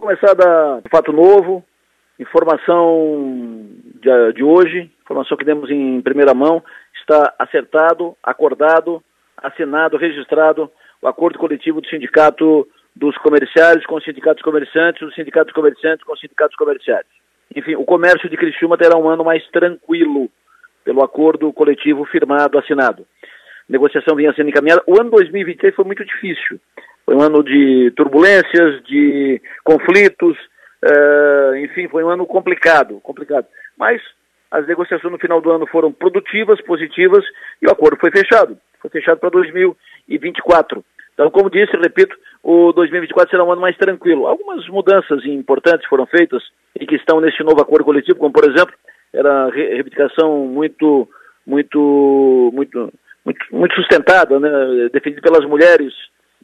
começar da fato novo, informação de, de hoje, informação que demos em primeira mão, está acertado, acordado, assinado, registrado o acordo coletivo do sindicato dos comerciários com os sindicatos comerciantes, os sindicatos comerciantes com os sindicatos comerciários. Enfim, o comércio de Criciúma terá um ano mais tranquilo pelo acordo coletivo firmado, assinado. A negociação vinha sendo encaminhada. O ano 2023 foi muito difícil. Foi um ano de turbulências, de conflitos, uh, enfim, foi um ano complicado, complicado. Mas as negociações no final do ano foram produtivas, positivas, e o acordo foi fechado. Foi fechado para 2024. Então, como disse, repito, o 2024 será um ano mais tranquilo. Algumas mudanças importantes foram feitas e que estão nesse novo acordo coletivo, como por exemplo, era a reivindicação muito, muito, muito, muito, muito sustentada, né, defendida pelas mulheres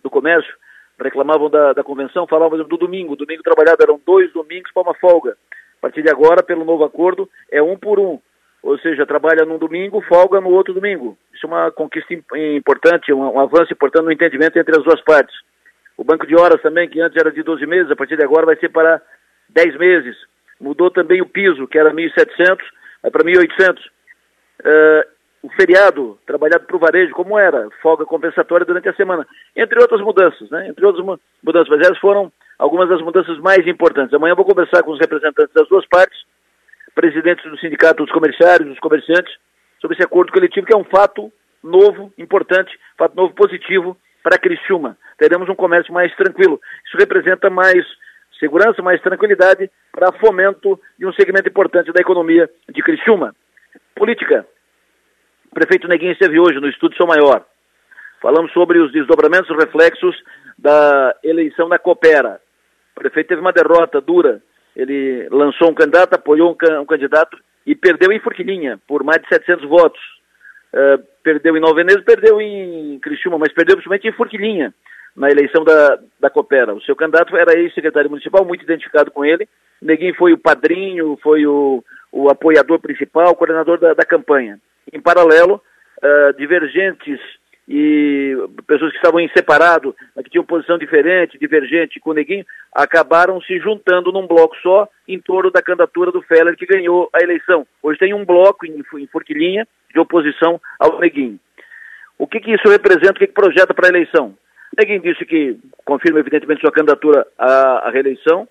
do comércio, reclamavam da, da convenção, falavam do domingo, domingo trabalhado eram dois domingos para uma folga. A partir de agora, pelo novo acordo, é um por um. Ou seja, trabalha num domingo, folga no outro domingo. Isso é uma conquista importante, um, um avanço importante no entendimento entre as duas partes. O banco de horas também, que antes era de 12 meses, a partir de agora vai ser para 10 meses. Mudou também o piso, que era 1.700, vai para 1.800. Uh, o feriado, trabalhado para o varejo, como era, folga compensatória durante a semana, entre outras mudanças, né? Entre outras mudanças, mas essas foram algumas das mudanças mais importantes. Amanhã vou conversar com os representantes das duas partes, presidentes do sindicato dos comerciários, dos comerciantes, sobre esse acordo coletivo, que é um fato novo, importante, fato novo positivo para Criciúma. Teremos um comércio mais tranquilo. Isso representa mais segurança, mais tranquilidade para fomento de um segmento importante da economia de Criciúma. Política. Prefeito Neguinho esteve hoje no Estúdio São Maior. Falamos sobre os desdobramentos, os reflexos da eleição da Coopera. O prefeito teve uma derrota dura. Ele lançou um candidato, apoiou um, um candidato e perdeu em Forquilinha por mais de 700 votos. Uh, perdeu em Nova Veneza, perdeu em Criciúma, mas perdeu principalmente em Forquilinha na eleição da, da Coopera. O seu candidato era ex-secretário municipal, muito identificado com ele. Neguinho foi o padrinho, foi o, o apoiador principal, o coordenador da, da campanha. Em paralelo, uh, divergentes e pessoas que estavam em separado, que tinham posição diferente, divergente com o Neguinho, acabaram se juntando num bloco só em torno da candidatura do Feller, que ganhou a eleição. Hoje tem um bloco em, em de oposição ao Neguinho. O que, que isso representa, o que, que projeta para a eleição? Neguinho disse que confirma, evidentemente, sua candidatura à, à reeleição,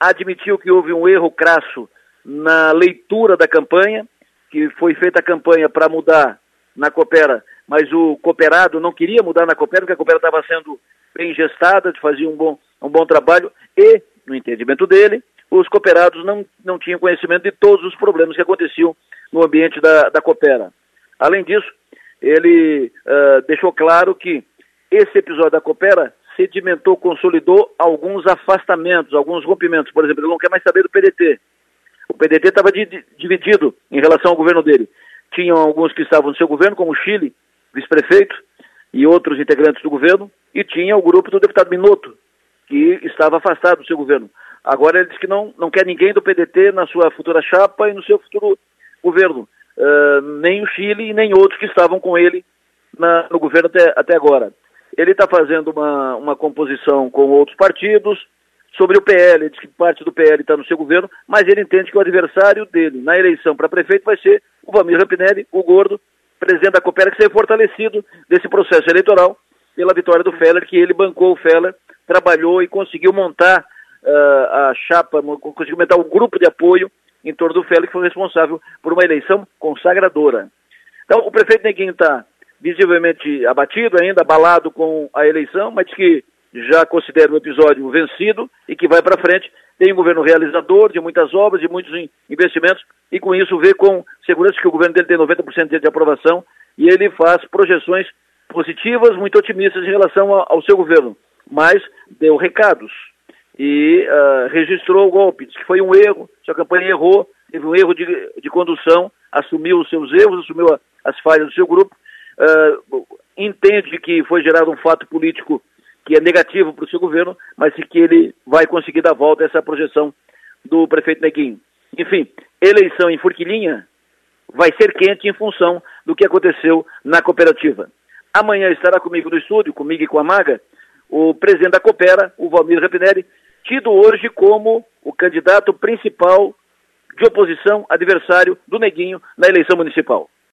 admitiu que houve um erro crasso na leitura da campanha, que foi feita a campanha para mudar na Coopera, mas o cooperado não queria mudar na Coopera, porque a Coopera estava sendo bem gestada, fazia um bom, um bom trabalho, e, no entendimento dele, os cooperados não, não tinham conhecimento de todos os problemas que aconteciam no ambiente da, da Coopera. Além disso, ele uh, deixou claro que esse episódio da Coopera sedimentou, consolidou alguns afastamentos, alguns rompimentos. Por exemplo, ele não quer mais saber do PDT. O PDT estava dividido em relação ao governo dele. Tinham alguns que estavam no seu governo, como o Chile, vice-prefeito, e outros integrantes do governo, e tinha o grupo do deputado Minotto, que estava afastado do seu governo. Agora ele diz que não, não quer ninguém do PDT na sua futura chapa e no seu futuro governo. Uh, nem o Chile e nem outros que estavam com ele na, no governo até, até agora. Ele está fazendo uma, uma composição com outros partidos, sobre o PL, ele diz que parte do PL está no seu governo, mas ele entende que o adversário dele na eleição para prefeito vai ser o Vamir Rapinelli, o gordo, presidente da Coopera, que saiu fortalecido desse processo eleitoral pela vitória do Feller, que ele bancou o Feller, trabalhou e conseguiu montar uh, a chapa, conseguiu montar o grupo de apoio em torno do Feller, que foi responsável por uma eleição consagradora. Então, o prefeito Neguinho está visivelmente abatido ainda, abalado com a eleição, mas que já considera o episódio vencido e que vai para frente. Tem um governo realizador de muitas obras, de muitos investimentos, e com isso vê com segurança que o governo dele tem 90% de aprovação e ele faz projeções positivas, muito otimistas em relação ao seu governo. Mas deu recados e uh, registrou o golpe, disse que foi um erro, sua campanha errou, teve um erro de, de condução, assumiu os seus erros, assumiu a, as falhas do seu grupo, uh, entende que foi gerado um fato político que é negativo para o seu governo, mas que ele vai conseguir dar volta a essa projeção do prefeito Neguinho. Enfim, eleição em Forquilinha vai ser quente em função do que aconteceu na cooperativa. Amanhã estará comigo no estúdio, comigo e com a Maga, o presidente da Coopera, o Valmir Rapinelli, tido hoje como o candidato principal de oposição, adversário do Neguinho na eleição municipal.